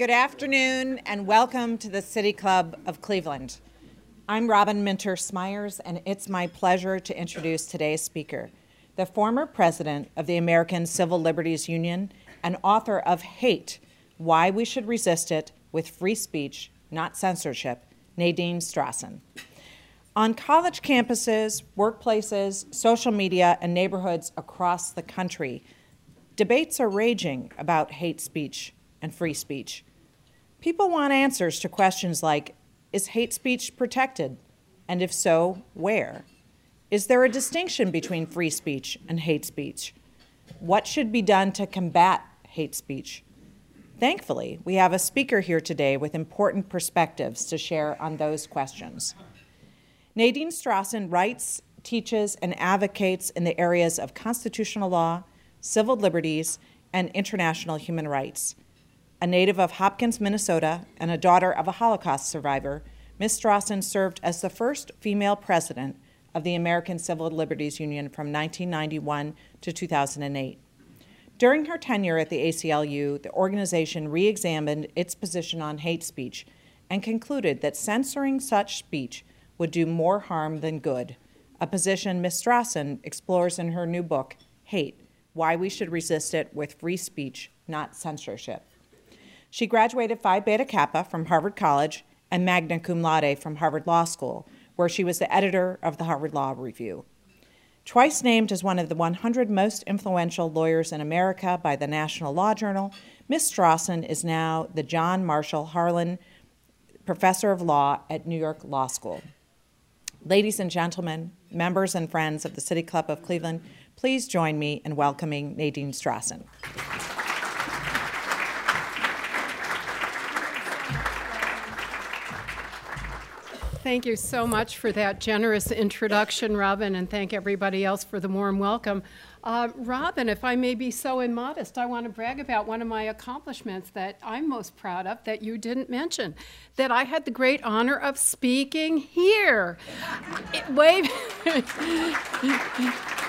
Good afternoon and welcome to the City Club of Cleveland. I'm Robin Minter Smyers, and it's my pleasure to introduce today's speaker, the former president of the American Civil Liberties Union and author of Hate Why We Should Resist It with Free Speech, Not Censorship, Nadine Strossen. On college campuses, workplaces, social media, and neighborhoods across the country, debates are raging about hate speech and free speech. People want answers to questions like Is hate speech protected? And if so, where? Is there a distinction between free speech and hate speech? What should be done to combat hate speech? Thankfully, we have a speaker here today with important perspectives to share on those questions. Nadine Strossen writes, teaches, and advocates in the areas of constitutional law, civil liberties, and international human rights. A native of Hopkins, Minnesota, and a daughter of a Holocaust survivor, Ms. Strossen served as the first female president of the American Civil Liberties Union from 1991 to 2008. During her tenure at the ACLU, the organization re examined its position on hate speech and concluded that censoring such speech would do more harm than good, a position Ms. Strossen explores in her new book, Hate Why We Should Resist It with Free Speech, Not Censorship. She graduated Phi Beta Kappa from Harvard College and magna cum laude from Harvard Law School, where she was the editor of the Harvard Law Review. Twice named as one of the 100 most influential lawyers in America by the National Law Journal, Ms. Strossen is now the John Marshall Harlan Professor of Law at New York Law School. Ladies and gentlemen, members and friends of the City Club of Cleveland, please join me in welcoming Nadine Strossen. Thank you so much for that generous introduction, Robin, and thank everybody else for the warm welcome. Uh, Robin, if I may be so immodest, I want to brag about one of my accomplishments that I'm most proud of that you didn't mention. That I had the great honor of speaking here. It, wave.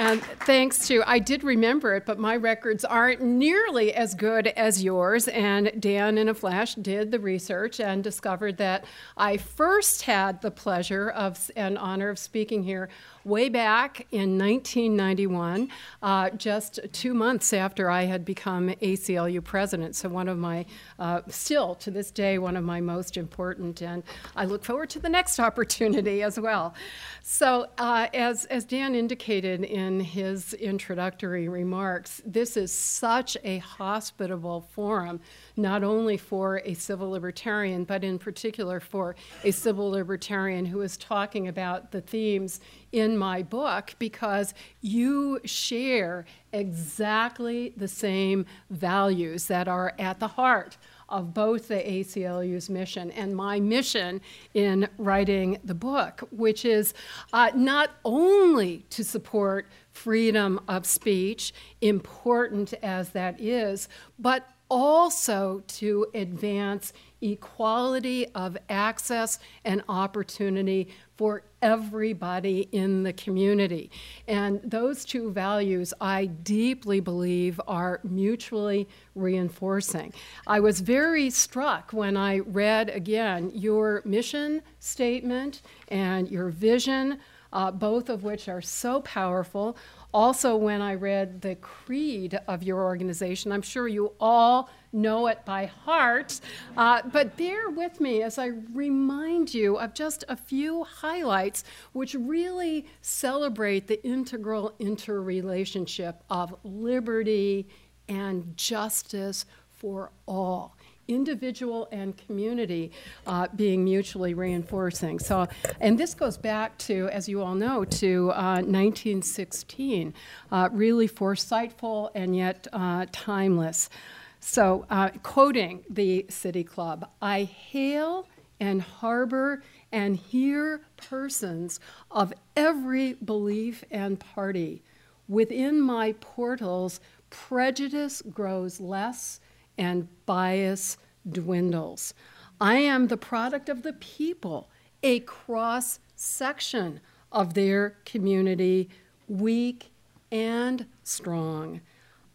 And thanks to, I did remember it, but my records aren't nearly as good as yours. And Dan, in a flash, did the research and discovered that I first had the pleasure of and honor of speaking here way back in 1991, uh, just two months after I had become ACLU president. So, one of my, uh, still to this day, one of my most important, and I look forward to the next opportunity as well. So, uh, as, as Dan indicated in his introductory remarks, this is such a hospitable forum, not only for a civil libertarian, but in particular for a civil libertarian who is talking about the themes in my book because you share exactly the same values that are at the heart of both the ACLU's mission and my mission in writing the book, which is uh, not only to support freedom of speech, important as that is, but also to advance equality of access and opportunity for everybody in the community. And those two values, I deeply believe, are mutually reinforcing. I was very struck when I read again your mission statement and your vision, uh, both of which are so powerful. Also, when I read the creed of your organization, I'm sure you all know it by heart. Uh, but bear with me as I remind you of just a few highlights which really celebrate the integral interrelationship of liberty and justice for all individual and community uh, being mutually reinforcing. So, and this goes back to, as you all know, to uh, 1916, uh, really foresightful and yet uh, timeless. So, uh, quoting the City Club, I hail and harbor and hear persons of every belief and party. Within my portals, prejudice grows less and bias dwindles. I am the product of the people, a cross section of their community, weak and strong,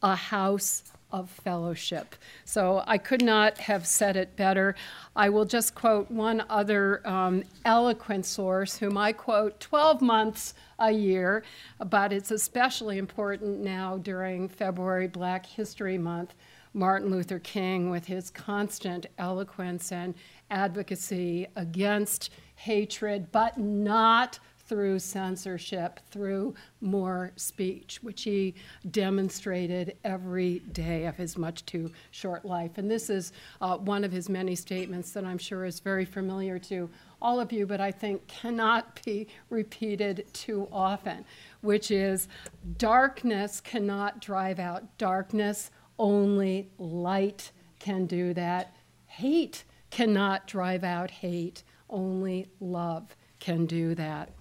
a house of fellowship. So I could not have said it better. I will just quote one other um, eloquent source, whom I quote 12 months a year, but it's especially important now during February Black History Month. Martin Luther King with his constant eloquence and advocacy against hatred, but not through censorship, through more speech, which he demonstrated every day of his much too short life. And this is uh, one of his many statements that I'm sure is very familiar to all of you, but I think cannot be repeated too often, which is darkness cannot drive out darkness only light can do that. Hate cannot drive out hate. Only love can do that.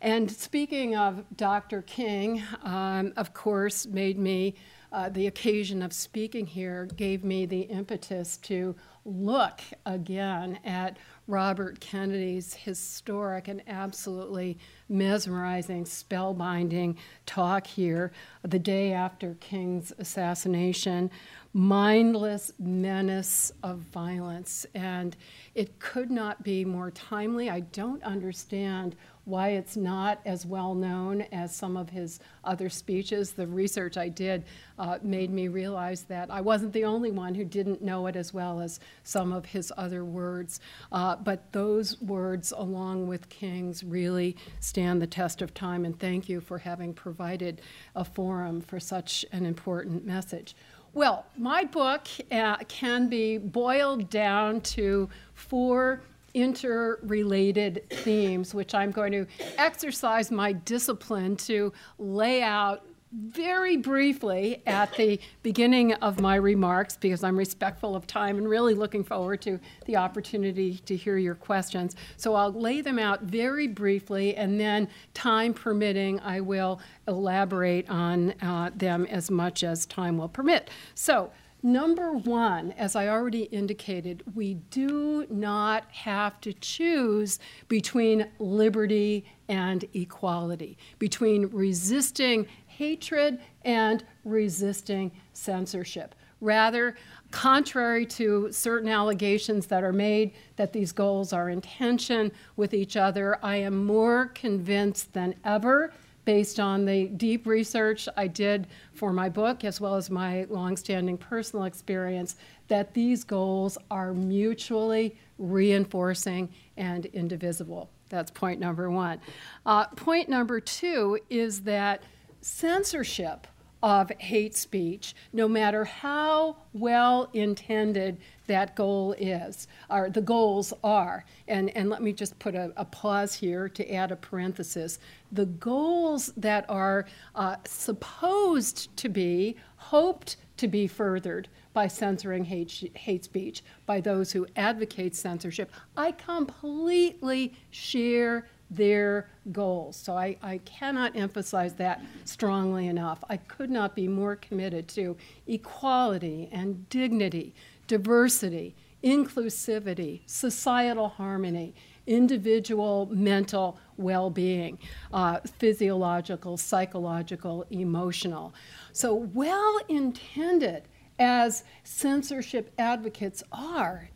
And speaking of Dr. King, um, of course, made me uh, the occasion of speaking here gave me the impetus to look again at Robert Kennedy's historic and absolutely mesmerizing, spellbinding talk here the day after King's assassination. Mindless menace of violence. And it could not be more timely. I don't understand why it's not as well known as some of his other speeches. The research I did uh, made me realize that I wasn't the only one who didn't know it as well as some of his other words. Uh, but those words, along with King's, really stand the test of time. And thank you for having provided a forum for such an important message. Well, my book uh, can be boiled down to four interrelated themes, which I'm going to exercise my discipline to lay out very briefly at the beginning of my remarks because I'm respectful of time and really looking forward to the opportunity to hear your questions. So I'll lay them out very briefly and then, time permitting, I will elaborate on uh, them as much as time will permit. So, Number one, as I already indicated, we do not have to choose between liberty and equality, between resisting hatred and resisting censorship. Rather, contrary to certain allegations that are made that these goals are in tension with each other, I am more convinced than ever based on the deep research I did for my book, as well as my longstanding personal experience, that these goals are mutually reinforcing and indivisible. That's point number one. Uh, point number two is that censorship of hate speech, no matter how well intended that goal is, or the goals are. And, and let me just put a, a pause here to add a parenthesis. The goals that are uh, supposed to be, hoped to be furthered by censoring hate, hate speech, by those who advocate censorship, I completely share their goals. So I, I cannot emphasize that strongly enough. I could not be more committed to equality and dignity, diversity, inclusivity, societal harmony, individual mental well being, uh, physiological, psychological, emotional. So, well intended as censorship advocates are,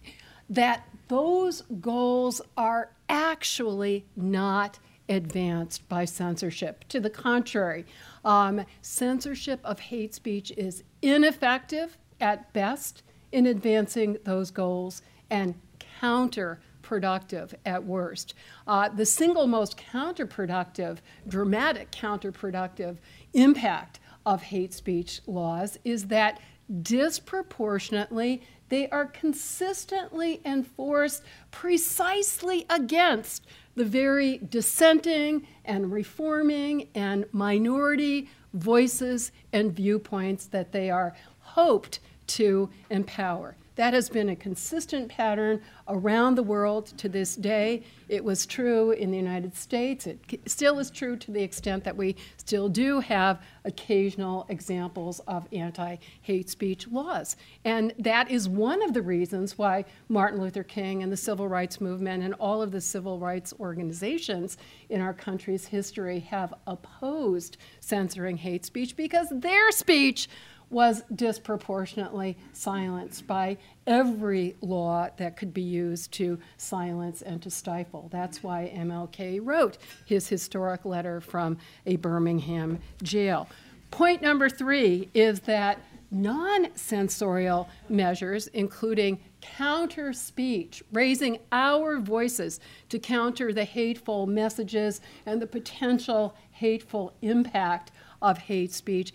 that those goals are actually not advanced by censorship. To the contrary, um, censorship of hate speech is ineffective at best in advancing those goals and counterproductive at worst. Uh, the single most counterproductive, dramatic counterproductive impact of hate speech laws is that disproportionately, they are consistently enforced precisely against the very dissenting and reforming and minority voices and viewpoints that they are hoped to empower. That has been a consistent pattern around the world to this day. It was true in the United States. It still is true to the extent that we still do have occasional examples of anti hate speech laws. And that is one of the reasons why Martin Luther King and the civil rights movement and all of the civil rights organizations in our country's history have opposed censoring hate speech because their speech was disproportionately silenced by every law that could be used to silence and to stifle. That's why MLK wrote his historic letter from a Birmingham jail. Point number three is that non censorial measures, including counter speech, raising our voices to counter the hateful messages and the potential hateful impact of hate speech,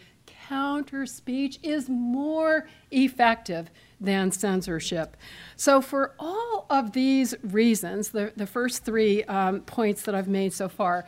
counter speech is more effective than censorship. So, for all of these reasons, the, the first three um, points that I've made so far,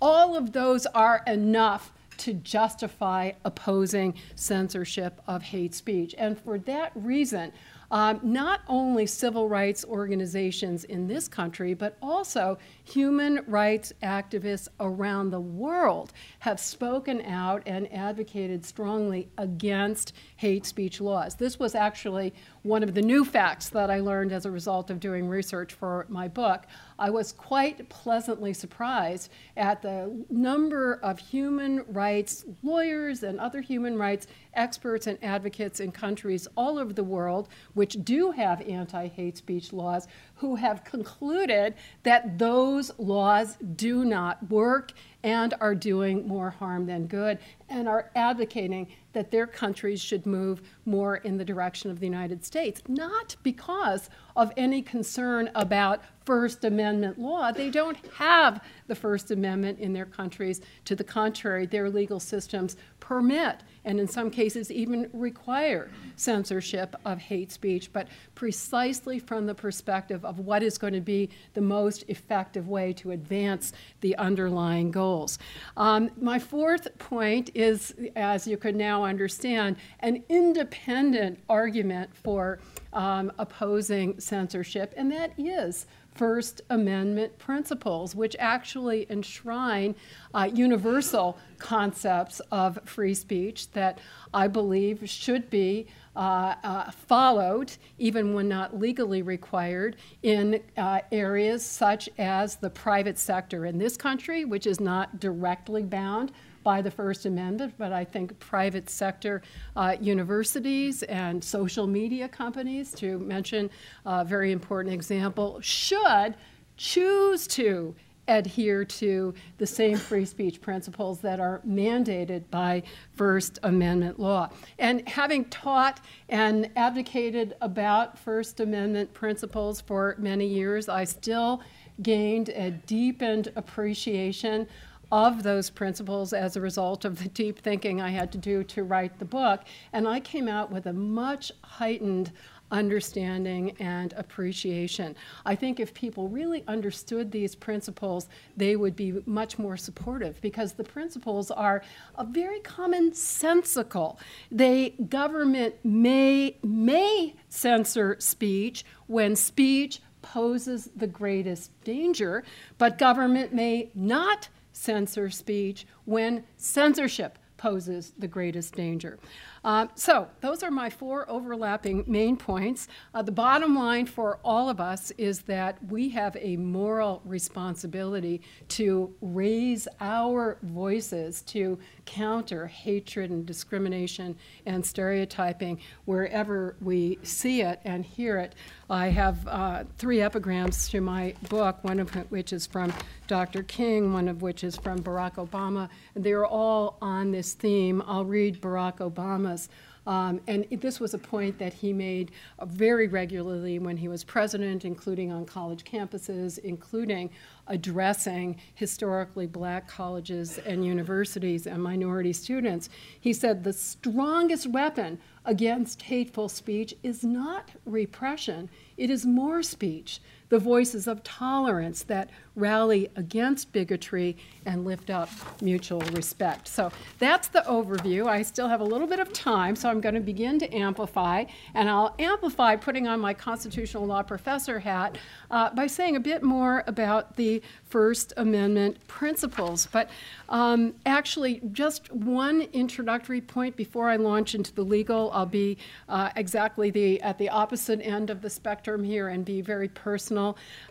all of those are enough to justify opposing censorship of hate speech. And for that reason, um, not only civil rights organizations in this country, but also human rights activists around the world have spoken out and advocated strongly against hate speech laws. This was actually one of the new facts that I learned as a result of doing research for my book. I was quite pleasantly surprised at the number of human rights lawyers and other human rights experts and advocates in countries all over the world which do have anti hate speech laws who have concluded that those laws do not work and are doing more harm than good and are advocating that their countries should move more in the direction of the United States, not because of any concern about First Amendment law. They don't have the First Amendment in their countries. To the contrary, their legal systems permit and in some cases even require censorship of hate speech, but precisely from the perspective of what is going to be the most effective way to advance the underlying goals. Um, my fourth point is, as you can now understand, an independent argument for um, opposing censorship, and that is First Amendment principles, which actually enshrine uh, universal concepts of free speech that I believe should be uh, uh, followed, even when not legally required, in uh, areas such as the private sector in this country, which is not directly bound by the First Amendment, but I think private sector uh, universities and social media companies, to mention a very important example, should choose to adhere to the same free speech principles that are mandated by First Amendment law. And having taught and advocated about First Amendment principles for many years, I still gained a deepened appreciation of those principles as a result of the deep thinking I had to do to write the book. And I came out with a much heightened understanding and appreciation. I think if people really understood these principles, they would be much more supportive because the principles are very commonsensical. They government may may censor speech when speech poses the greatest danger, but government may not censor speech when censorship poses the greatest danger. Uh, so, those are my four overlapping main points. Uh, the bottom line for all of us is that we have a moral responsibility to raise our voices to counter hatred and discrimination and stereotyping wherever we see it and hear it. I have uh, three epigrams to my book, one of which is from Dr. King, one of which is from Barack Obama. They're all on this theme. I'll read Barack Obama's. Um, and this was a point that he made very regularly when he was president, including on college campuses, including addressing historically black colleges and universities and minority students. He said the strongest weapon against hateful speech is not repression, it is more speech the voices of tolerance that rally against bigotry and lift up mutual respect. So that's the overview. I still have a little bit of time, so I'm going to begin to amplify. And I'll amplify putting on my constitutional law professor hat uh, by saying a bit more about the First Amendment principles. But um, actually, just one introductory point before I launch into the legal. I'll be uh, exactly the at the opposite end of the spectrum here and be very personal.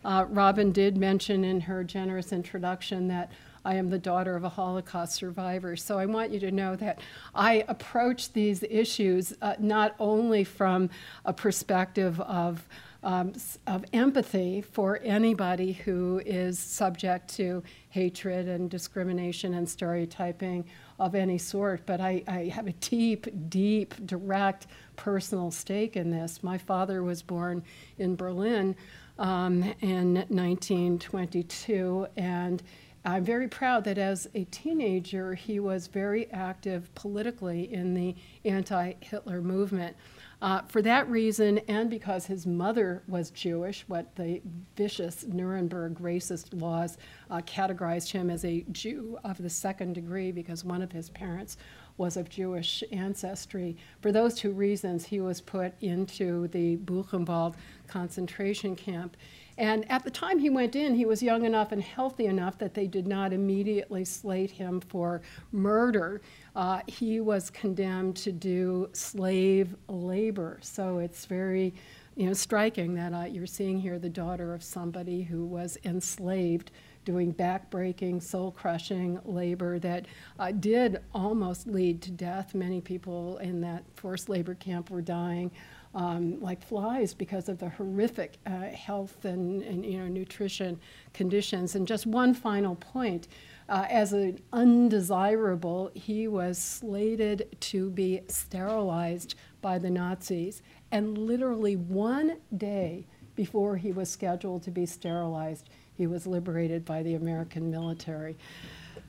Uh, Robin did mention in her generous introduction that I am the daughter of a Holocaust survivor. So I want you to know that I approach these issues uh, not only from a perspective of um, of empathy for anybody who is subject to hatred and discrimination and stereotyping of any sort, but I, I have a deep, deep, direct personal stake in this. My father was born in Berlin um, in 1922, and I'm very proud that as a teenager, he was very active politically in the anti Hitler movement. Uh, for that reason, and because his mother was Jewish, what the vicious Nuremberg racist laws uh, categorized him as a Jew of the second degree because one of his parents was of Jewish ancestry. For those two reasons, he was put into the Buchenwald concentration camp. And at the time he went in, he was young enough and healthy enough that they did not immediately slate him for murder. Uh, he was condemned to do slave labor. So it's very you know, striking that uh, you're seeing here the daughter of somebody who was enslaved doing backbreaking, soul crushing labor that uh, did almost lead to death. Many people in that forced labor camp were dying. Um, like flies because of the horrific uh, health and, and, you know nutrition conditions. And just one final point: uh, as an undesirable, he was slated to be sterilized by the Nazis, and literally one day before he was scheduled to be sterilized, he was liberated by the American military.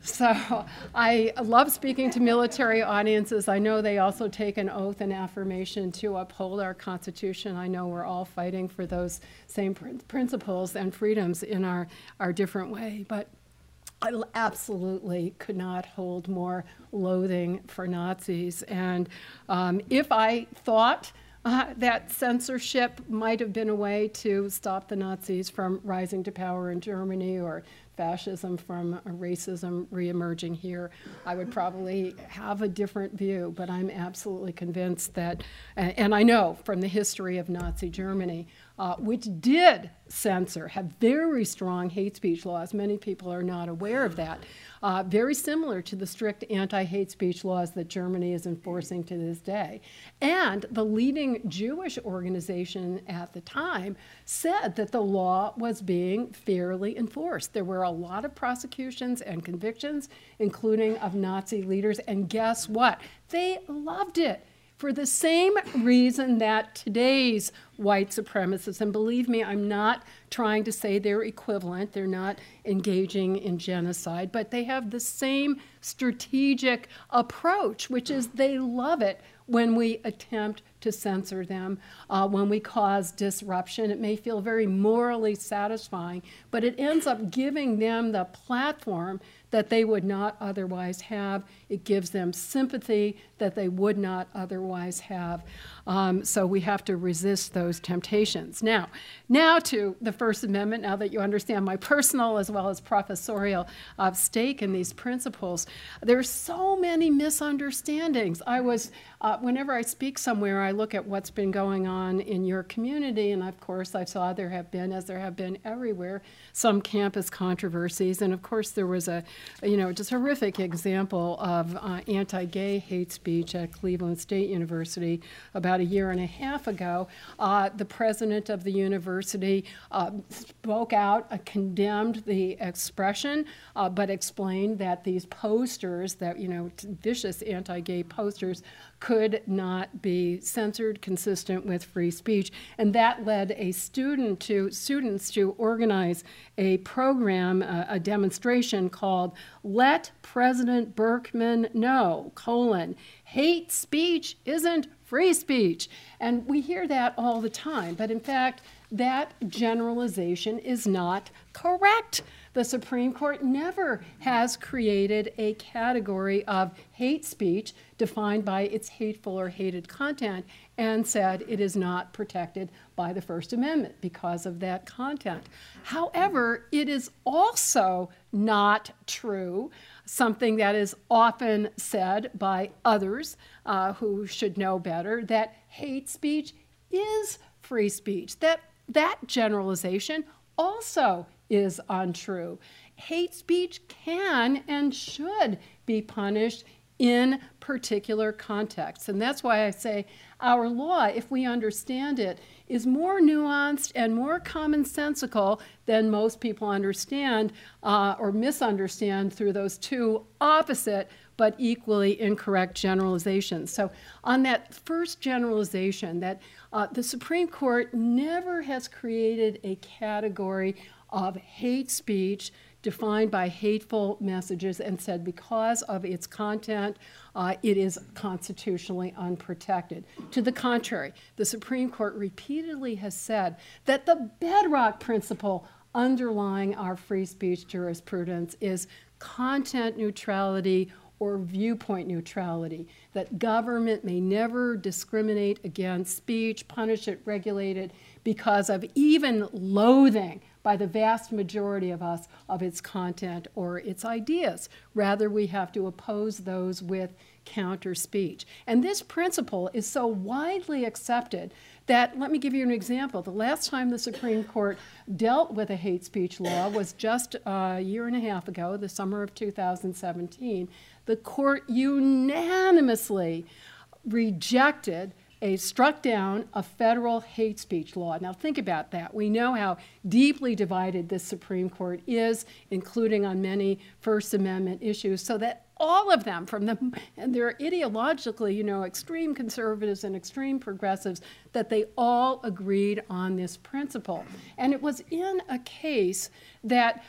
So I love speaking to military audiences. I know they also take an oath and affirmation to uphold our Constitution. I know we're all fighting for those same principles and freedoms in our, our different way. But I absolutely could not hold more loathing for Nazis. And um, if I thought uh, that censorship might have been a way to stop the Nazis from rising to power in Germany or fascism from racism reemerging here. I would probably have a different view, but I'm absolutely convinced that, and I know from the history of Nazi Germany, uh, which did censor, have very strong hate speech laws. Many people are not aware of that. Uh, very similar to the strict anti hate speech laws that Germany is enforcing to this day. And the leading Jewish organization at the time said that the law was being fairly enforced. There were a lot of prosecutions and convictions, including of Nazi leaders. And guess what? They loved it for the same reason that today's white supremacists, and believe me, I'm not trying to say they're equivalent, they're not engaging in genocide, but they have the same strategic approach, which is they love it when we attempt to censor them, uh, when we cause disruption. It may feel very morally satisfying, but it ends up giving them the platform that they would not otherwise have. It gives them sympathy that they would not otherwise have. Um, so we have to resist those temptations. Now, now to the First Amendment. Now that you understand my personal as well as professorial uh, stake in these principles, there's so many misunderstandings. I was, uh, whenever I speak somewhere, I look at what's been going on in your community, and of course, I saw there have been, as there have been everywhere, some campus controversies, and of course, there was a, you know, just horrific example of uh, anti-gay hate speech at Cleveland State University about about a year and a half ago, uh, the president of the university uh, spoke out, uh, condemned the expression, uh, but explained that these posters, that, you know, vicious anti gay posters, could not be censored consistent with free speech. And that led a student to students to organize a program, uh, a demonstration called Let President Berkman Know, colon, hate speech isn't free speech. And we hear that all the time. But in fact, that generalization is not correct. The Supreme Court never has created a category of hate speech defined by its hateful or hated content and said it is not protected by the First Amendment because of that content. However, it is also not true, something that is often said by others uh, who should know better, that hate speech is free speech. That that generalization also is untrue. Hate speech can and should be punished in particular contexts. And that's why I say our law, if we understand it, is more nuanced and more commonsensical than most people understand uh, or misunderstand through those two opposite but equally incorrect generalizations. So, on that first generalization, that uh, the Supreme Court never has created a category of hate speech defined by hateful messages and said because of its content, uh, it is constitutionally unprotected. To the contrary, the Supreme Court repeatedly has said that the bedrock principle underlying our free speech jurisprudence is content neutrality or viewpoint neutrality, that government may never discriminate against speech, punish it, regulate it because of even loathing by the vast majority of us of its content or its ideas. Rather, we have to oppose those with counter speech. And this principle is so widely accepted that, let me give you an example. The last time the Supreme Court dealt with a hate speech law was just a year and a half ago, the summer of 2017. The court unanimously rejected a struck down a federal hate speech law. Now think about that. We know how deeply divided this Supreme Court is, including on many First Amendment issues, so that all of them from the and they're ideologically, you know, extreme conservatives and extreme progressives that they all agreed on this principle. And it was in a case that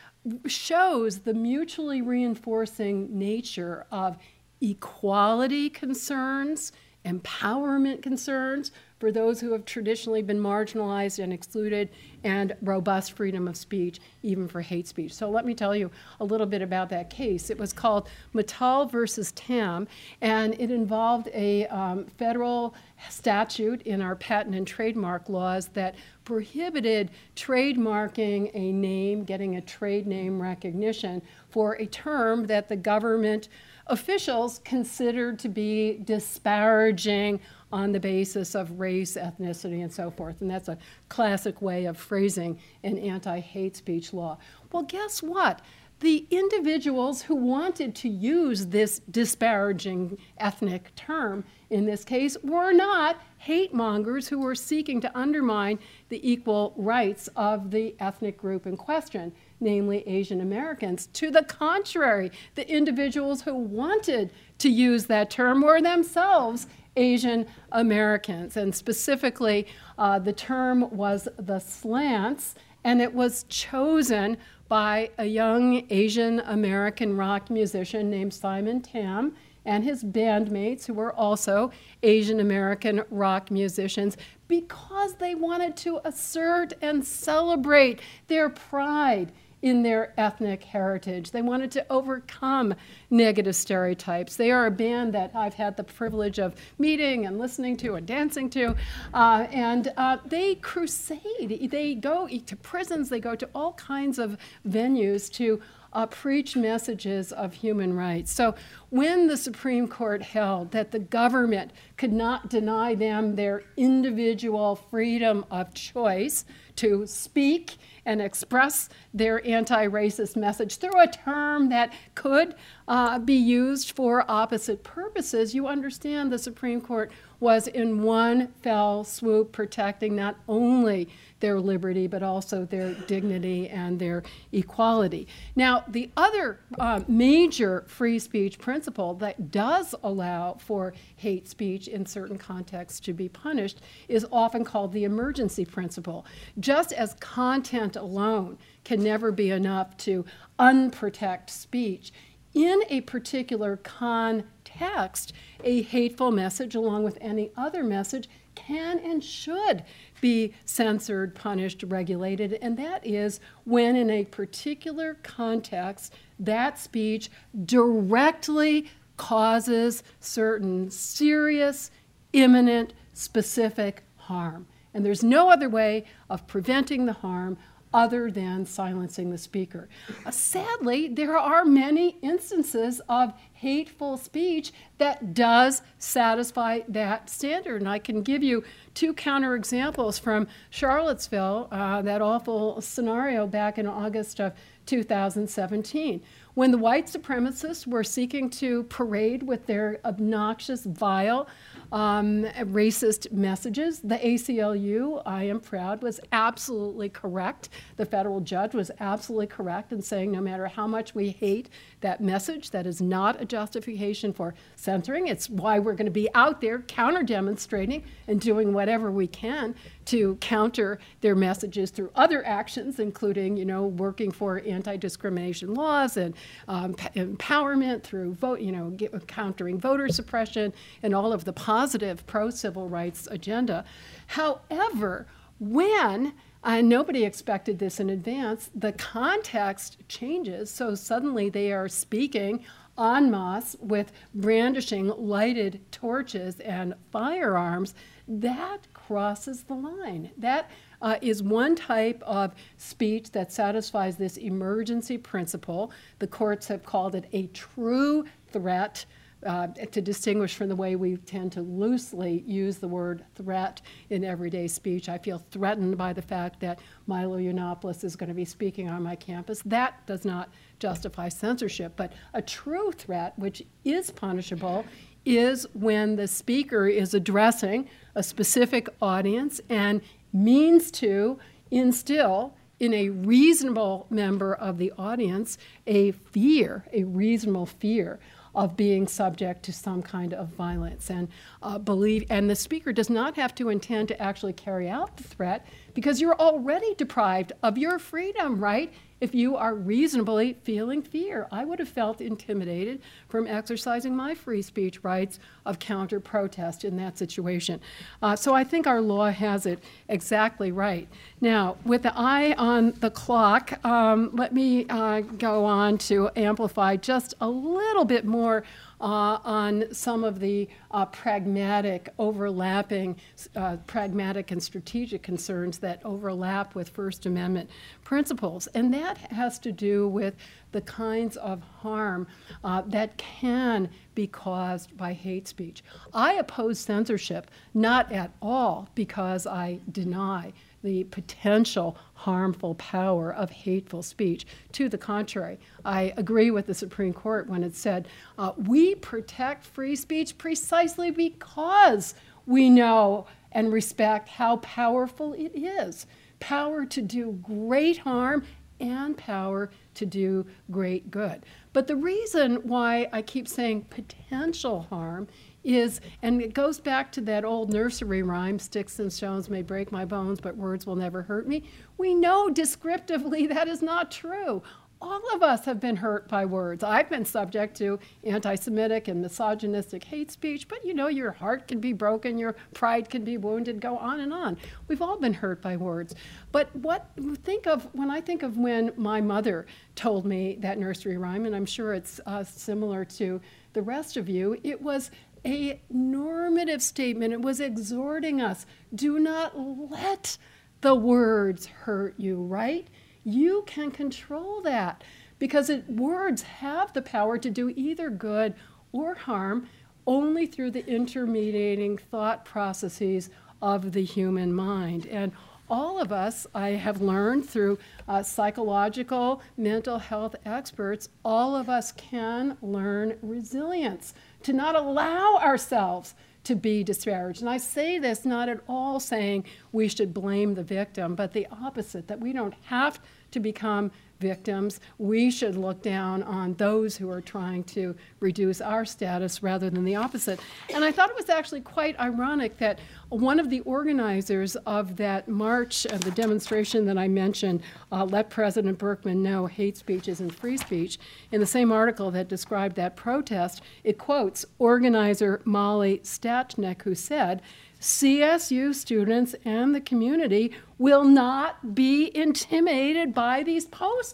shows the mutually reinforcing nature of equality concerns empowerment concerns for those who have traditionally been marginalized and excluded, and robust freedom of speech, even for hate speech. So let me tell you a little bit about that case. It was called Matal versus Tam, and it involved a um, federal statute in our patent and trademark laws that prohibited trademarking a name, getting a trade name recognition for a term that the government officials considered to be disparaging on the basis of race, ethnicity, and so forth. And that's a classic way of phrasing an anti hate speech law. Well, guess what? The individuals who wanted to use this disparaging ethnic term in this case were not hate mongers who were seeking to undermine the equal rights of the ethnic group in question namely Asian Americans. To the contrary, the individuals who wanted to use that term were themselves Asian Americans. And specifically, uh, the term was the slants, and it was chosen by a young Asian American rock musician named Simon Tam and his bandmates, who were also Asian American rock musicians, because they wanted to assert and celebrate their pride in their ethnic heritage. They wanted to overcome negative stereotypes. They are a band that I've had the privilege of meeting and listening to and dancing to. Uh, and uh, they crusade. They go to prisons, they go to all kinds of venues to uh, preach messages of human rights. So when the Supreme Court held that the government could not deny them their individual freedom of choice to speak and express their anti racist message through a term that could uh, be used for opposite purposes, you understand the Supreme Court was in one fell swoop protecting not only their liberty, but also their dignity and their equality. Now, the other uh, major free speech principle that does allow for hate speech in certain contexts to be punished is often called the emergency principle. Just as content alone can never be enough to unprotect speech, in a particular context, text, a hateful message, along with any other message, can and should be censored, punished, regulated, and that is when, in a particular context, that speech directly causes certain serious, imminent, specific harm. And there's no other way of preventing the harm other than silencing the speaker. Uh, sadly, there are many instances of hateful speech that does satisfy that standard. And I can give you two counterexamples from Charlottesville, uh, that awful scenario back in August of 2017. When the white supremacists were seeking to parade with their obnoxious, vile, um, racist messages. The ACLU, I am proud, was absolutely correct. The federal judge was absolutely correct in saying no matter how much we hate that message, that is not a justification for censoring. It's why we're going to be out there counter demonstrating and doing whatever we can to counter their messages through other actions, including, you know, working for anti-discrimination laws and um, empowerment through vote, you know, get, countering voter suppression and all of the positive pro-civil rights agenda. However, when and nobody expected this in advance. The context changes, so suddenly they are speaking en masse with brandishing lighted torches and firearms. That crosses the line. That uh, is one type of speech that satisfies this emergency principle. The courts have called it a true threat. Uh, to distinguish from the way we tend to loosely use the word threat in everyday speech. I feel threatened by the fact that Milo Yiannopoulos is going to be speaking on my campus. That does not justify censorship, but a true threat, which is punishable, is when the speaker is addressing a specific audience and means to instill in a reasonable member of the audience a fear, a reasonable fear of being subject to some kind of violence. And uh, believe and the speaker does not have to intend to actually carry out the threat because you're already deprived of your freedom right if you are reasonably feeling fear. I would have felt intimidated from exercising my free speech rights of counter protest in that situation. Uh, so I think our law has it exactly right. Now, with the eye on the clock, um, let me uh, go on to amplify just a little bit more on some of the uh, pragmatic, overlapping, uh, pragmatic and strategic concerns that overlap with First Amendment principles. And that has to do with the kinds of harm uh, that can be caused by hate speech. I oppose censorship not at all because I deny the potential harmful power of hateful speech. To the contrary, I agree with the Supreme Court when it said, uh, we protect free speech precisely because we know and respect how powerful it is. Power to do great harm and power to do great good. But the reason why I keep saying potential harm is, and it goes back to that old nursery rhyme sticks and stones may break my bones, but words will never hurt me. We know descriptively that is not true. All of us have been hurt by words. I've been subject to anti Semitic and misogynistic hate speech, but you know, your heart can be broken, your pride can be wounded, go on and on. We've all been hurt by words. But what think of when I think of when my mother told me that nursery rhyme, and I'm sure it's uh, similar to the rest of you, it was a normative statement. It was exhorting us do not let the words hurt you, right? You can control that because it, words have the power to do either good or harm only through the intermediating thought processes of the human mind. And all of us, I have learned through uh, psychological, mental health experts, all of us can learn resilience to not allow ourselves to be disparaged. And I say this not at all saying we should blame the victim, but the opposite, that we don't have to become victims. We should look down on those who are trying to reduce our status rather than the opposite. And I thought it was actually quite ironic that one of the organizers of that march, of the demonstration that I mentioned, uh, Let President Berkman Know Hate Speech Isn't Free Speech, in the same article that described that protest, it quotes organizer Molly Stachnik, who said, CSU students and the community will not be intimidated by these posters.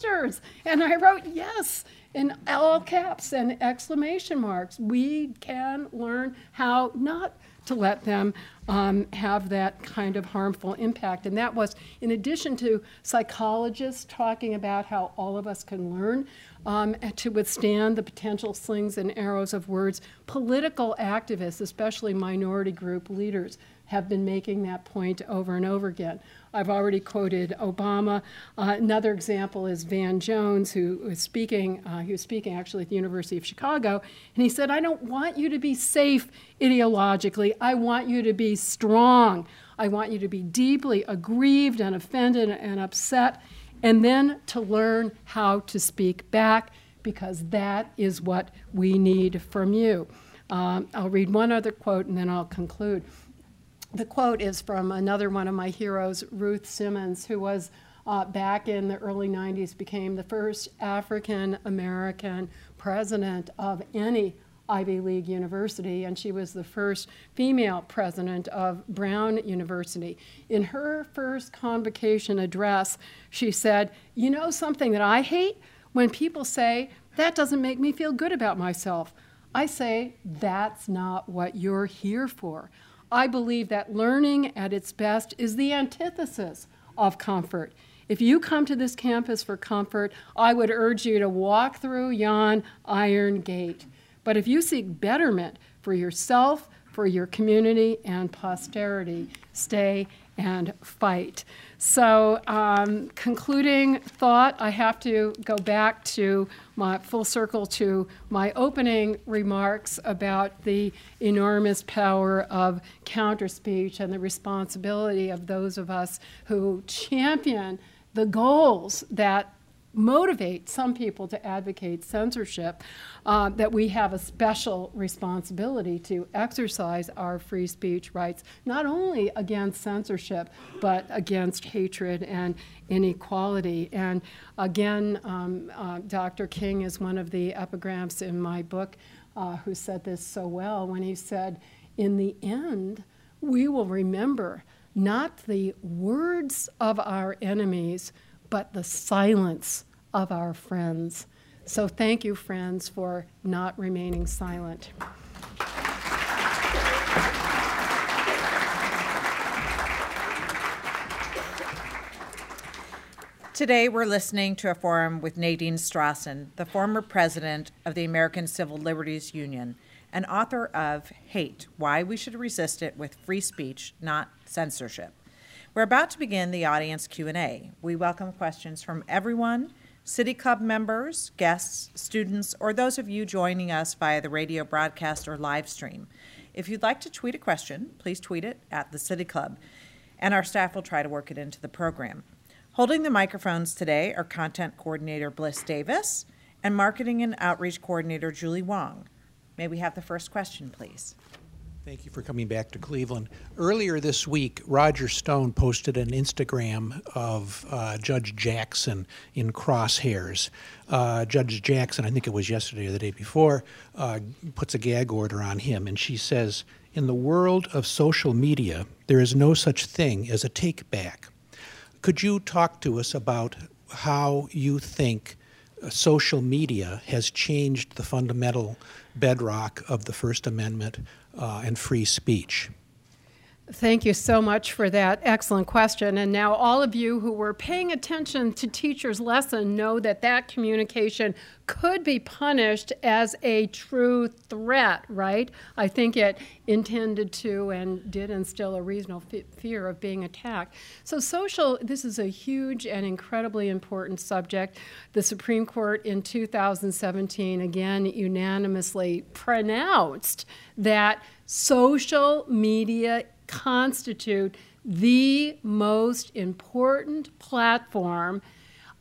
And I wrote, yes, in all caps and exclamation marks. We can learn how not to let them um, have that kind of harmful impact. And that was in addition to psychologists talking about how all of us can learn um, to withstand the potential slings and arrows of words. Political activists, especially minority group leaders, have been making that point over and over again. I've already quoted Obama. Uh, another example is Van Jones, who was speaking. Uh, he was speaking actually at the University of Chicago, and he said, "I don't want you to be safe ideologically. I want you to be strong. I want you to be deeply aggrieved and offended and upset." and then to learn how to speak back because that is what we need from you. Um, I'll read one other quote and then I'll conclude. The quote is from another one of my heroes, Ruth Simmons, who was uh, back in the early 90s, became the first African American president of any Ivy League University, and she was the first female president of Brown University. In her first convocation address, she said, You know something that I hate? When people say, That doesn't make me feel good about myself. I say, That's not what you're here for. I believe that learning at its best is the antithesis of comfort. If you come to this campus for comfort, I would urge you to walk through yon iron gate. But if you seek betterment for yourself, for your community, and posterity, stay and fight. So, um, concluding thought, I have to go back to my full circle to my opening remarks about the enormous power of counterspeech and the responsibility of those of us who champion the goals that motivate some people to advocate censorship, uh, that we have a special responsibility to exercise our free speech rights, not only against censorship, but against hatred and inequality. And again, um, uh, Dr. King is one of the epigrams in my book uh, who said this so well when he said, In the end, we will remember not the words of our enemies but the silence of our friends. So thank you, friends, for not remaining silent. Today, we're listening to a forum with Nadine Strossen, the former president of the American Civil Liberties Union and author of Hate Why We Should Resist It with Free Speech, Not Censorship. We're about to begin the audience Q&A. We welcome questions from everyone, City Club members, guests, students, or those of you joining us via the radio broadcast or live stream. If you'd like to tweet a question, please tweet it at the City Club, and our staff will try to work it into the program. Holding the microphones today are Content Coordinator Bliss Davis and Marketing and Outreach Coordinator Julie Wong. May we have the first question, please? Thank you for coming back to Cleveland. Earlier this week, Roger Stone posted an Instagram of uh, Judge Jackson in crosshairs. Uh, Judge Jackson, I think it was yesterday or the day before, uh, puts a gag order on him, and she says, In the world of social media, there is no such thing as a take back. Could you talk to us about how you think uh, social media has changed the fundamental bedrock of the First Amendment uh, and free speech. Thank you so much for that excellent question. And now, all of you who were paying attention to teacher's lesson know that that communication could be punished as a true threat, right? I think it intended to and did instill a reasonable fear of being attacked. So, social, this is a huge and incredibly important subject. The Supreme Court in 2017 again unanimously pronounced that social media constitute the most important platform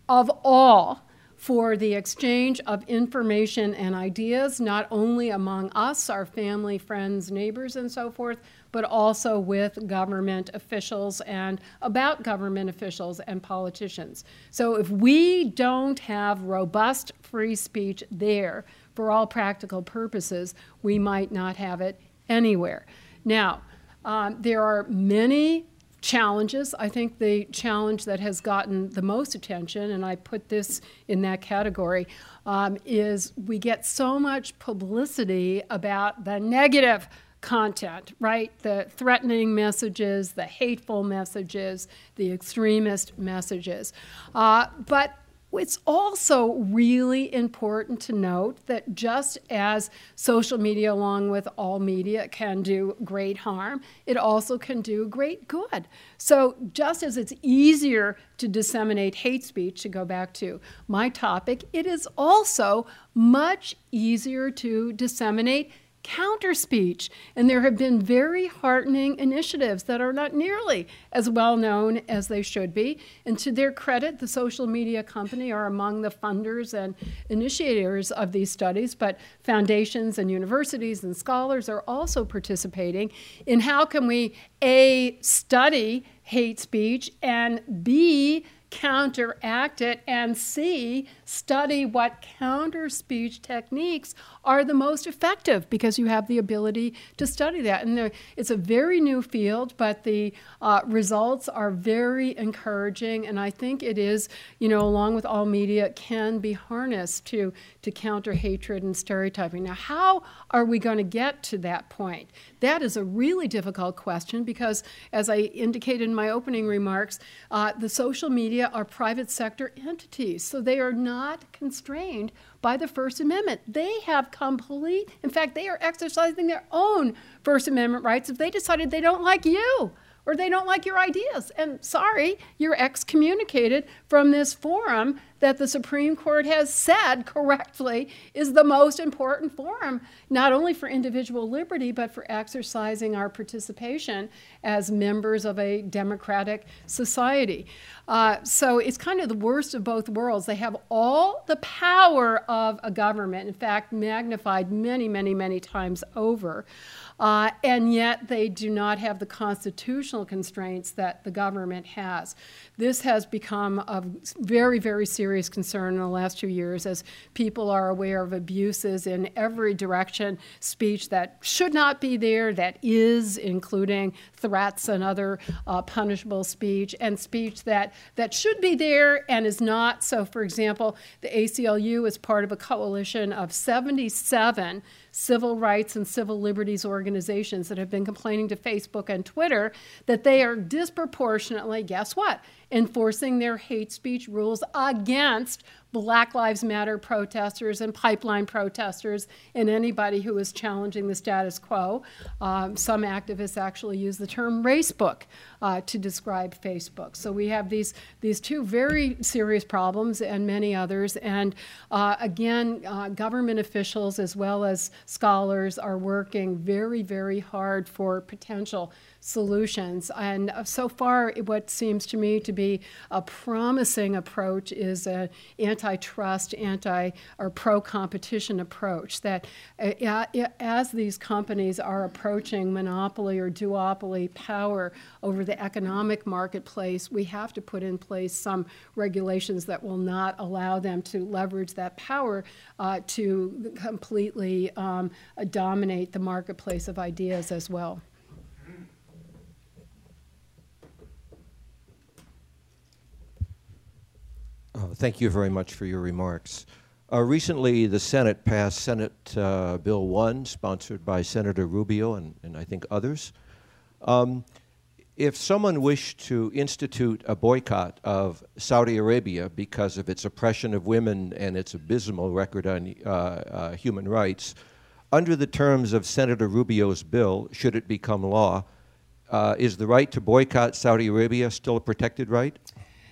of all for the exchange of information and ideas, not only among us, our family, friends, neighbors, and so forth, but also with government officials and about government officials and politicians. So if we don't have robust free speech there for all practical purposes, we might not have it anywhere. Now, um, there are many challenges. I think the challenge that has gotten the most attention, and I put this in that category, um, is we get so much publicity about the negative content, right? The threatening messages, the hateful messages, the extremist messages. Uh, but it's also really important to note that just as social media, along with all media, can do great harm, it also can do great good. So, just as it's easier to disseminate hate speech, to go back to my topic, it is also much easier to disseminate counter speech. And there have been very heartening initiatives that are not nearly as well known as they should be. And to their credit, the social media company are among the funders and initiators of these studies, but foundations and universities and scholars are also participating in how can we A, study hate speech, and B, counteract it, and C, study what counter speech techniques are the most effective because you have the ability to study that. And it's a very new field, but the uh, results are very encouraging. And I think it is, you know, along with all media, can be harnessed to, to counter hatred and stereotyping. Now, how are we going to get to that point? That is a really difficult question because, as I indicated in my opening remarks, uh, the social media are private sector entities, so they are not constrained by the First Amendment. They have complete, in fact, they are exercising their own First Amendment rights if they decided they don't like you or they don't like your ideas. And sorry, you're excommunicated from this forum that the Supreme Court has said correctly is the most important forum, not only for individual liberty, but for exercising our participation as members of a democratic society. Uh, so it's kind of the worst of both worlds. They have all the power of a government, in fact, magnified many, many, many times over. Uh, and yet they do not have the constitutional constraints that the government has. This has become a very, very serious concern in the last two years as people are aware of abuses in every direction, speech that should not be there, that is, including threats and other uh, punishable speech, and speech that, that should be there and is not. So, for example, the ACLU is part of a coalition of 77 civil rights and civil liberties organizations that have been complaining to Facebook and Twitter that they are disproportionately, guess what, enforcing their hate speech rules against Black Lives Matter protesters and pipeline protesters and anybody who is challenging the status quo. Um, some activists actually use the term racebook uh, to describe Facebook. So we have these, these two very serious problems and many others. And uh, again, uh, government officials as well as scholars are working very, very hard for potential solutions. And uh, so far, what seems to me to be a promising approach is an antitrust, anti or pro competition approach that uh, as these companies are approaching monopoly or duopoly power over the economic marketplace, we have to put in place some regulations that will not allow them to leverage that power uh, to completely um, dominate the marketplace of ideas as well. Uh, thank you very much for your remarks. Uh, recently, the Senate passed Senate uh, Bill 1, sponsored by Senator Rubio and, and I think others. Um, if someone wished to institute a boycott of Saudi Arabia because of its oppression of women and its abysmal record on uh, uh, human rights, under the terms of Senator Rubio's bill, should it become law, uh, is the right to boycott Saudi Arabia still a protected right?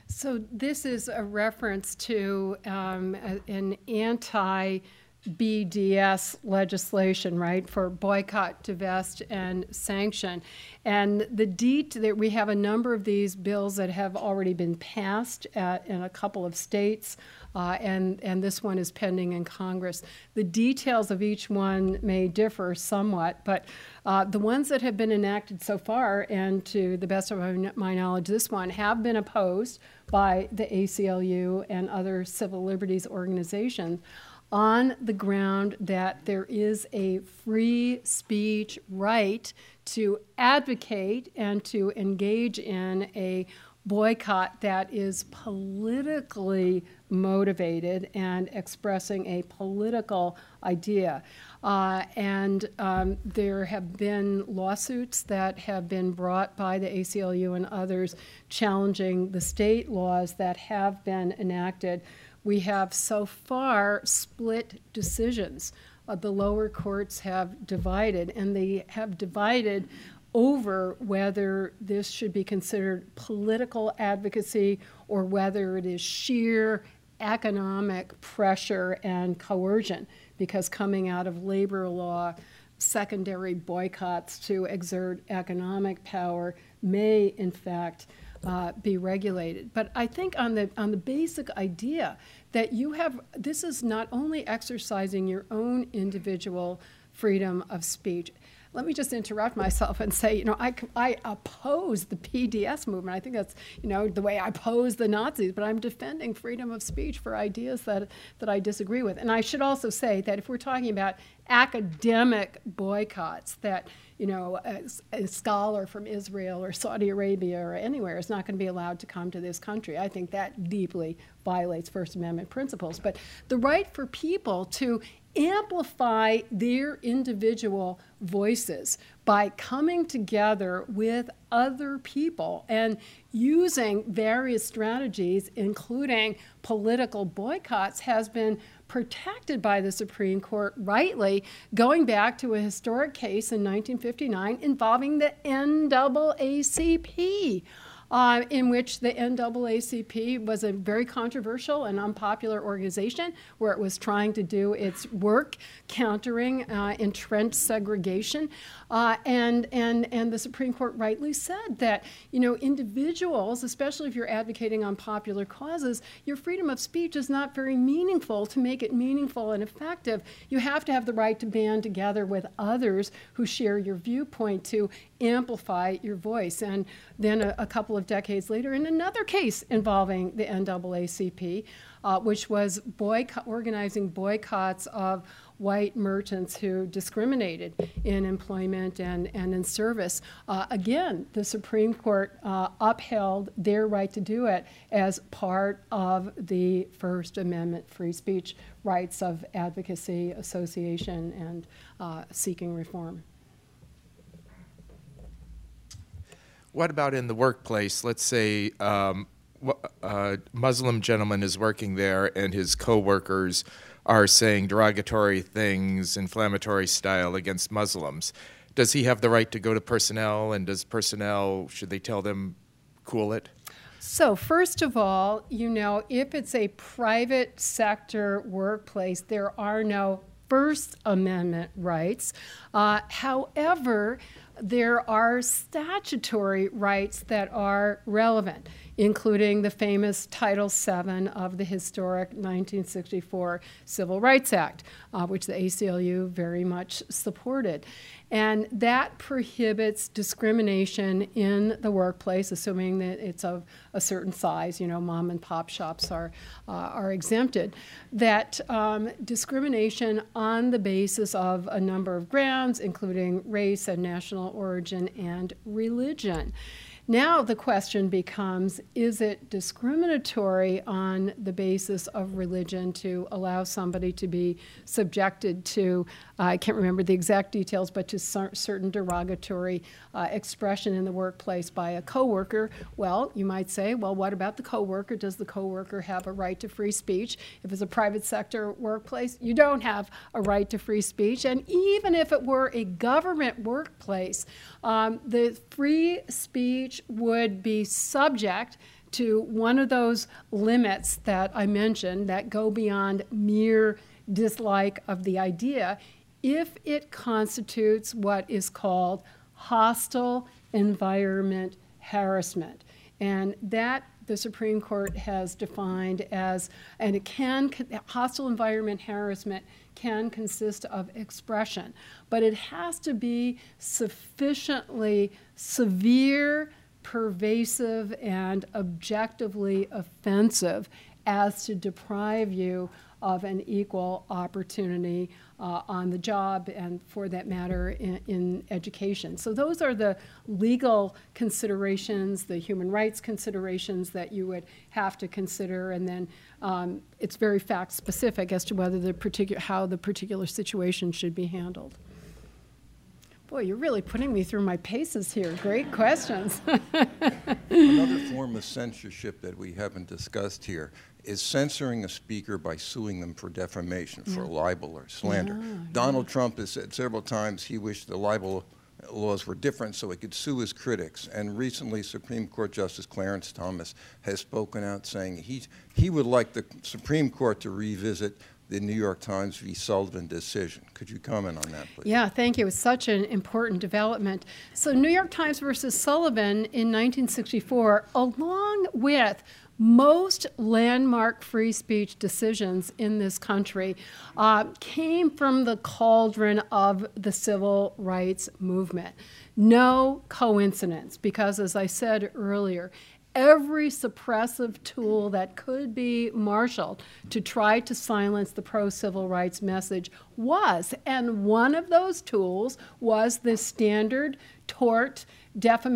So this is a reference to um, a, an anti BDS legislation, right, for boycott, divest, and sanction. And the DEET, we have a number of these bills that have already been passed at, in a couple of states, uh, and, and this one is pending in Congress. The details of each one may differ somewhat, but uh, the ones that have been enacted so far, and to the best of my knowledge, this one, have been opposed by the ACLU and other civil liberties organizations on the ground that there is a free speech right to advocate and to engage in a boycott that is politically motivated and expressing a political idea. Uh, and um, there have been lawsuits that have been brought by the ACLU and others challenging the state laws that have been enacted we have so far split decisions. Uh, the lower courts have divided, and they have divided over whether this should be considered political advocacy or whether it is sheer economic pressure and coercion, because coming out of labor law, secondary boycotts to exert economic power may, in fact, uh, be regulated. But I think on the on the basic idea that you have this is not only exercising your own individual freedom of speech. Let me just interrupt myself and say, you know, I, I oppose the BDS movement. I think that's, you know, the way I oppose the Nazis, but I'm defending freedom of speech for ideas that, that I disagree with. And I should also say that if we're talking about academic boycotts, that you know, a, a, scholar from Israel or Saudi Arabia or anywhere is not going to be allowed to come to this country. I think that deeply violates First Amendment principles. But the right for people to amplify their individual voices by coming together with other people and using various strategies, including political boycotts, has been protected by the Supreme Court rightly, going back to a historic case in 1959 involving the NAACP uh, in which the NAACP was a very controversial and unpopular organization where it was trying to do its work countering uh, entrenched segregation. Uh, and, and, and the Supreme Court rightly said that, you know, individuals, especially if you're advocating on popular causes, your freedom of speech is not very meaningful. To make it meaningful and effective, you have to have the right to band together with others who share your viewpoint to amplify your voice. And then a, a couple of decades later, in another case involving the NAACP, uh, which was boycott, organizing boycotts of white merchants who discriminated in employment and, and in service. Uh, again, the Supreme Court uh, upheld their right to do it as part of the First Amendment free speech rights of advocacy, association, and uh, seeking reform. What about in the workplace? Let's say um, a Muslim gentleman is working there and his coworkers are saying derogatory things, inflammatory style against Muslims. Does he have the right to go to personnel and does personnel, should they tell them, cool it? So, first of all, you know, if it's a private sector workplace, there are no First Amendment rights. Uh, however, there are statutory rights that are relevant, including the famous Title VII of the historic 1964 Civil Rights Act, uh, which the ACLU very much supported. And that prohibits discrimination in the workplace, assuming that it's of a certain size. You know, mom and pop shops are, uh, are exempted. That um, discrimination on the basis of a number of grounds, including race and national origin and religion. Now the question becomes is it discriminatory on the basis of religion to allow somebody to be subjected to, I can't remember the exact details, but to cer- certain derogatory uh, expression in the workplace by a coworker? Well, you might say, well, what about the coworker? Does the coworker have a right to free speech? If it's a private sector workplace, you don't have a right to free speech. And even if it were a government workplace, um, the free speech would be subject to one of those limits that I mentioned that go beyond mere dislike of the idea if it constitutes what is called hostile environment harassment. And that the Supreme Court has defined as, and it can, hostile environment harassment can consist of expression, but it has to be sufficiently severe, pervasive, and objectively offensive as to deprive you of an equal opportunity uh, on the job and, for that matter, in, in, education. So, those are the legal considerations, the human rights considerations that you would have to consider, and then um, it's very fact specific as to whether the particular how the particular situation should be handled. Boy, you're really putting me through my paces here. Great questions. Another form of censorship that we haven't discussed here is censoring a speaker by suing them for defamation, for yeah. libel or slander. Yeah, Donald yeah. Trump has said several times he wished the libel laws were different so he could sue his critics. And recently, Supreme Court Justice Clarence Thomas has spoken out saying he, he would like the Supreme Court to revisit the New York Times v. Sullivan decision. Could you comment on that, please? Yeah, thank you. It's such an important development. So, New York Times versus Sullivan in 1964, along with most landmark free speech decisions in this country uh, came from the cauldron of the civil rights movement. No coincidence, because as I said earlier, every suppressive tool that could be marshaled to try to silence the pro civil rights message was. And one of those tools was the standard tort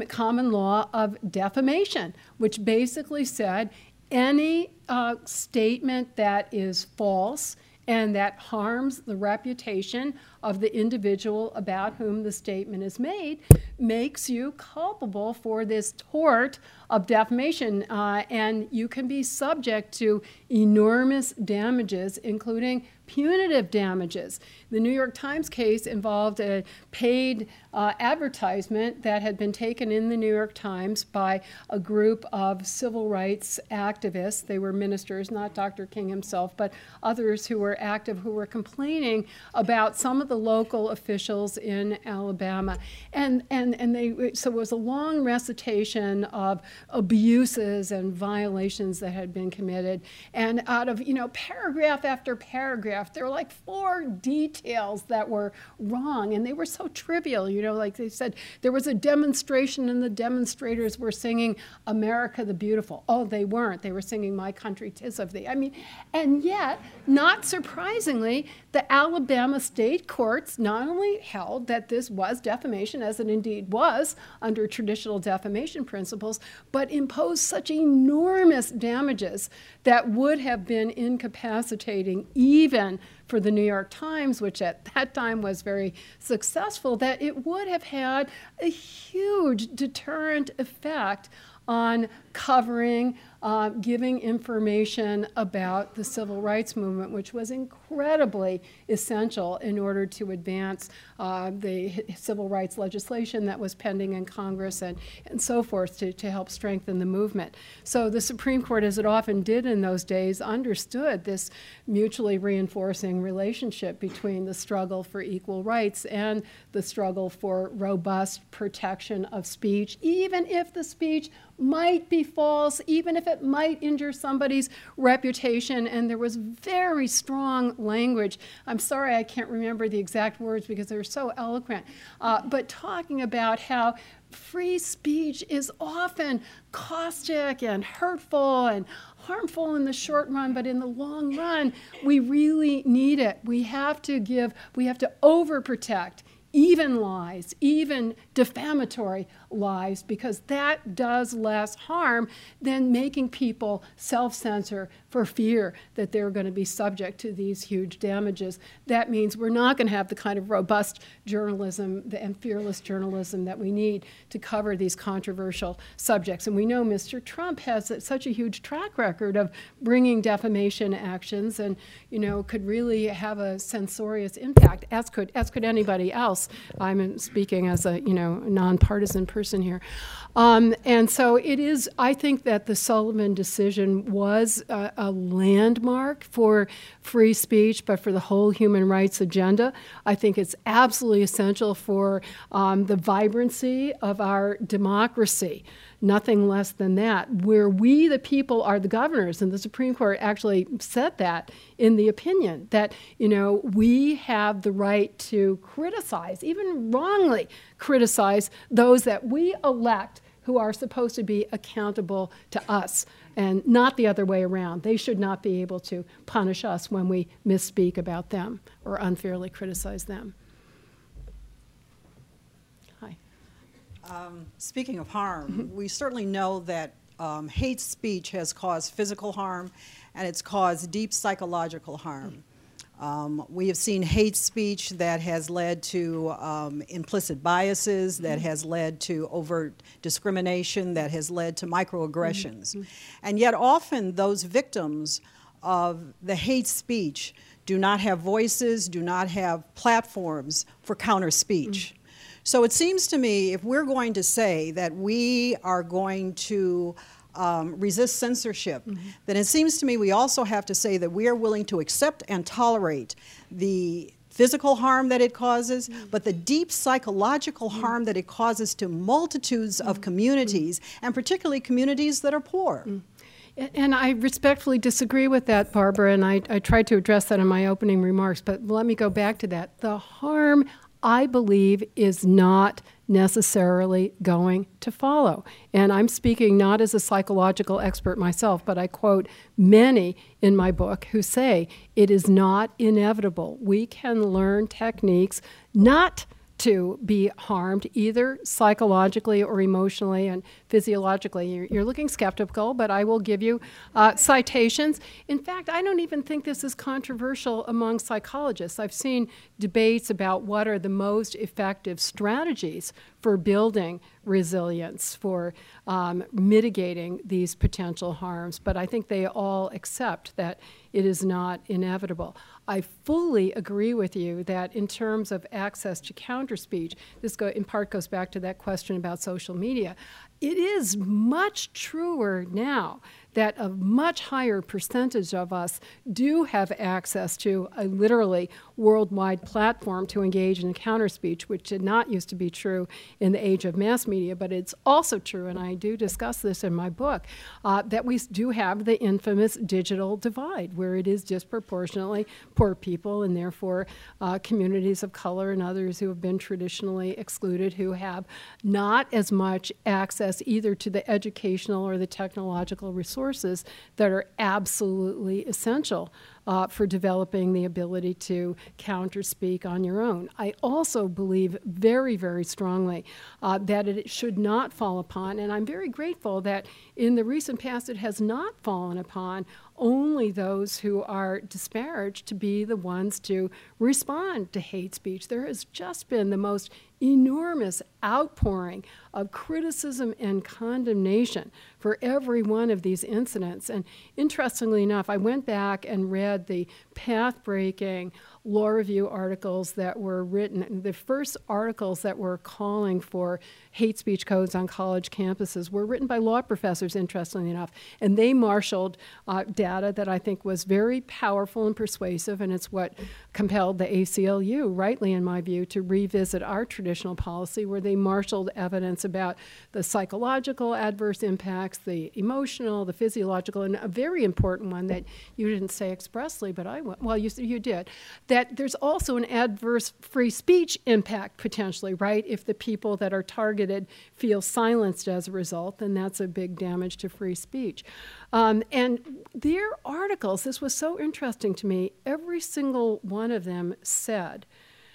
common law of defamation, which basically said any uh, statement that is false and that harms the reputation of the individual about whom the statement is made makes you culpable for this tort of defamation. Uh, and you can be subject to enormous damages, including punitive damages. The New York Times case involved a paid uh, advertisement that had been taken in the New York Times by a group of civil rights activists. They were ministers, not Dr. King himself, but others who were active who were complaining about some of the local officials in Alabama. And, and, and they, so it was a long recitation of abuses and violations that had been committed. And out of, you know, paragraph after paragraph, there were like four details that were wrong, and they were so trivial. You know, like they said, there was a demonstration, and the demonstrators were singing America the Beautiful. Oh, they weren't. They were singing My Country Tis of Thee. I mean, and yet, not surprisingly, the Alabama state courts not only held that this was defamation, as it indeed was under traditional defamation principles, but imposed such enormous damages that would have been incapacitating even for the New York Times, which at that time was very successful, that it would have had a huge deterrent effect on covering uh, giving information about the civil rights movement, which was incredibly essential in order to advance uh, the civil rights legislation that was pending in Congress and, and so forth to, to help strengthen the movement. So the Supreme Court, as it often did in those days, understood this mutually reinforcing relationship between the struggle for equal rights and the struggle for robust protection of speech, even if the speech might be false, even if it might injure somebody's reputation. And there was very strong language. I'm sorry I can't remember the exact words because they're so eloquent, uh, but talking about how free speech is often caustic and hurtful and harmful in the short run, but in the long run, we really need it. We have to give, we have to overprotect even lies, even defamatory lies, because that does less harm than making people self censor for fear that they're going to be subject to these huge damages. That means we're not going to have the kind of robust journalism and fearless journalism that we need to cover these controversial subjects. And we know Mr. Trump has such a huge track record of bringing defamation actions and, you know, could really have a censorious impact, as could, as could anybody else. I'm speaking as a you know nonpartisan person here, um, and so it is. I think that the Sullivan decision was a, a landmark for free speech, but for the whole human rights agenda. I think it's absolutely essential for um, the vibrancy of our democracy nothing less than that, where we, the people, are the governors. And the Supreme Court actually said that in the opinion that, you know, we have the right to criticize, even wrongly criticize, those that we elect who are supposed to be accountable to us and not the other way around. They should not be able to punish us when we misspeak about them or unfairly criticize them. Um, speaking of harm, we certainly know that um, hate speech has caused physical harm and it's caused deep psychological harm. Um, we have seen hate speech that has led to um, implicit biases, that mm-hmm. has led to overt discrimination, that has led to microaggressions. Mm-hmm. And yet, often, those victims of the hate speech do not have voices, do not have platforms for counter speech. Mm-hmm. So it seems to me if we're going to say that we are going to um, resist censorship, mm-hmm. then it seems to me we also have to say that we are willing to accept and tolerate the physical harm that it causes, mm-hmm. but the deep psychological mm-hmm. harm that it causes to multitudes of mm-hmm. communities, and particularly communities that are poor. Mm. And I respectfully disagree with that, Barbara, and I, I, tried to address that in my opening remarks, but let me go back to that. The harm I believe is not necessarily going to follow. And I'm speaking not as a psychological expert myself, but I quote many in my book who say it is not inevitable. We can learn techniques not to be harmed either psychologically or emotionally and physiologically. You're, you're looking skeptical, but I will give you uh, citations. In fact, I don't even think this is controversial among psychologists. I've seen debates about what are the most effective strategies for building resilience, for um, mitigating these potential harms, but I think they all accept that it is not inevitable. I fully agree with you that in terms of access to counter speech, this go, in part goes back to that question about social media. It is much truer now that a much higher percentage of us do have access to a literally worldwide platform to engage in counter speech, which did not used to be true in the age of mass media, but it's also true, and I do discuss this in my book, uh, that we do have the infamous digital divide, where it is disproportionately poor people and therefore uh, communities of color and others who have been traditionally excluded who have not as much access either to the educational or the technological resources that are absolutely essential uh, for developing the ability to counter speak on your own. I also believe very, very strongly uh, that it should not fall upon, and I'm very grateful that in the recent past it has not fallen upon only those who are disparaged to be the ones to respond to hate speech. There has just been the most enormous outpouring of criticism and condemnation for every one of these incidents. And interestingly enough, I went back and read the path breaking law review articles that were written. The first articles that were calling for hate speech codes on college campuses were written by law professors, interestingly enough. And they marshaled uh, data that I think was very powerful and persuasive, and it's what compelled the ACLU, rightly in my view, to revisit our traditional policy where they marshaled evidence about the psychological adverse impacts, the emotional, the physiological, and a very important one that you didn't say expressly, but I, well, you, you did, that there's also an adverse free speech impact potentially, right? If the people that are targeted feel silenced as a result, then that's a big damage to free speech. Um, and their articles, this was so interesting to me, every single one of them said,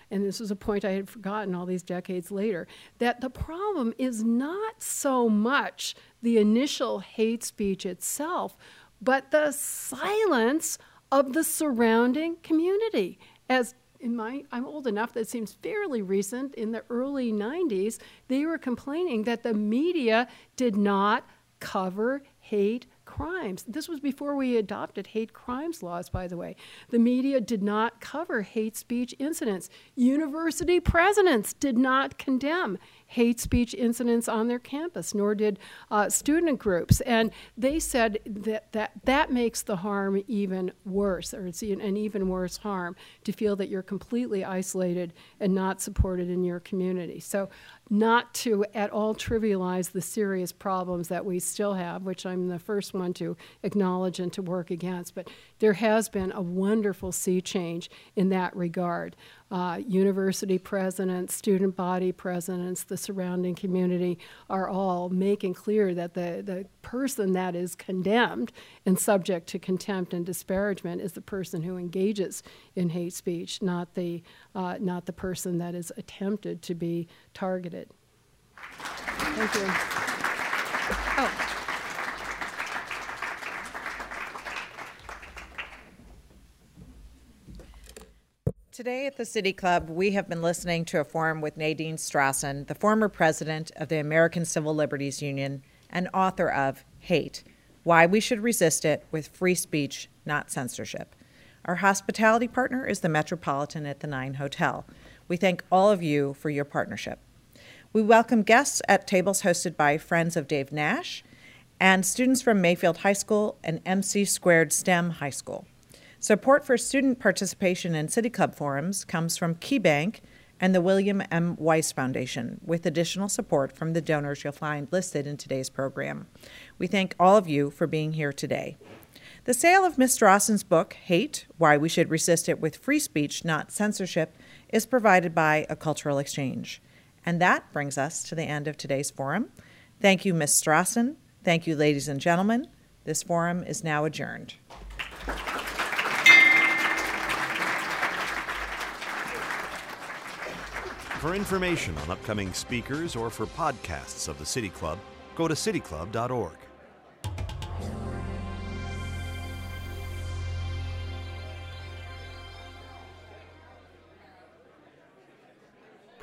and this was a point I had forgotten all these decades later, that the problem is not so much the initial hate speech itself, but the silence of the surrounding community. As in my I'm old enough that seems fairly recent in the early 90s they were complaining that the media did not cover hate crimes. This was before we adopted hate crimes laws, by the way. The media did not cover hate speech incidents. University presidents did not condemn hate speech incidents on their campus, nor did uh, student groups. And they said that, that that makes the harm even worse, or it's an even worse harm to feel that you're completely isolated and not supported in your community. So not to at all trivialize the serious problems that we still have, which I'm the first one to acknowledge and to work against. But there has been a wonderful sea change in that regard. Uh, university presidents, student body presidents, the surrounding community are all making clear that the, the person that is condemned and subject to contempt and disparagement is the person who engages in hate speech, not the, uh, not the person that is attempted to be targeted. Thank you. Oh. Today at the City Club, we have been listening to a forum with Nadine Strossen, the former president of the American Civil Liberties Union and author of Hate Why We Should Resist It with Free Speech, Not Censorship. Our hospitality partner is the Metropolitan at the Nine Hotel. We thank all of you for your partnership. We welcome guests at tables hosted by Friends of Dave Nash and students from Mayfield High School and MC Squared STEM High School. Support for student participation in City Club forums comes from KeyBank and the William M. Weiss Foundation, with additional support from the donors you'll find listed in today's program. We thank all of you for being here today. The sale of Ms. Strossen's book, Hate Why We Should Resist It with Free Speech, Not Censorship, is provided by a cultural exchange. And that brings us to the end of today's forum. Thank you, Ms. Strossen. Thank you, ladies and gentlemen. This forum is now adjourned. For information on upcoming speakers or for podcasts of the City Club, go to cityclub.org.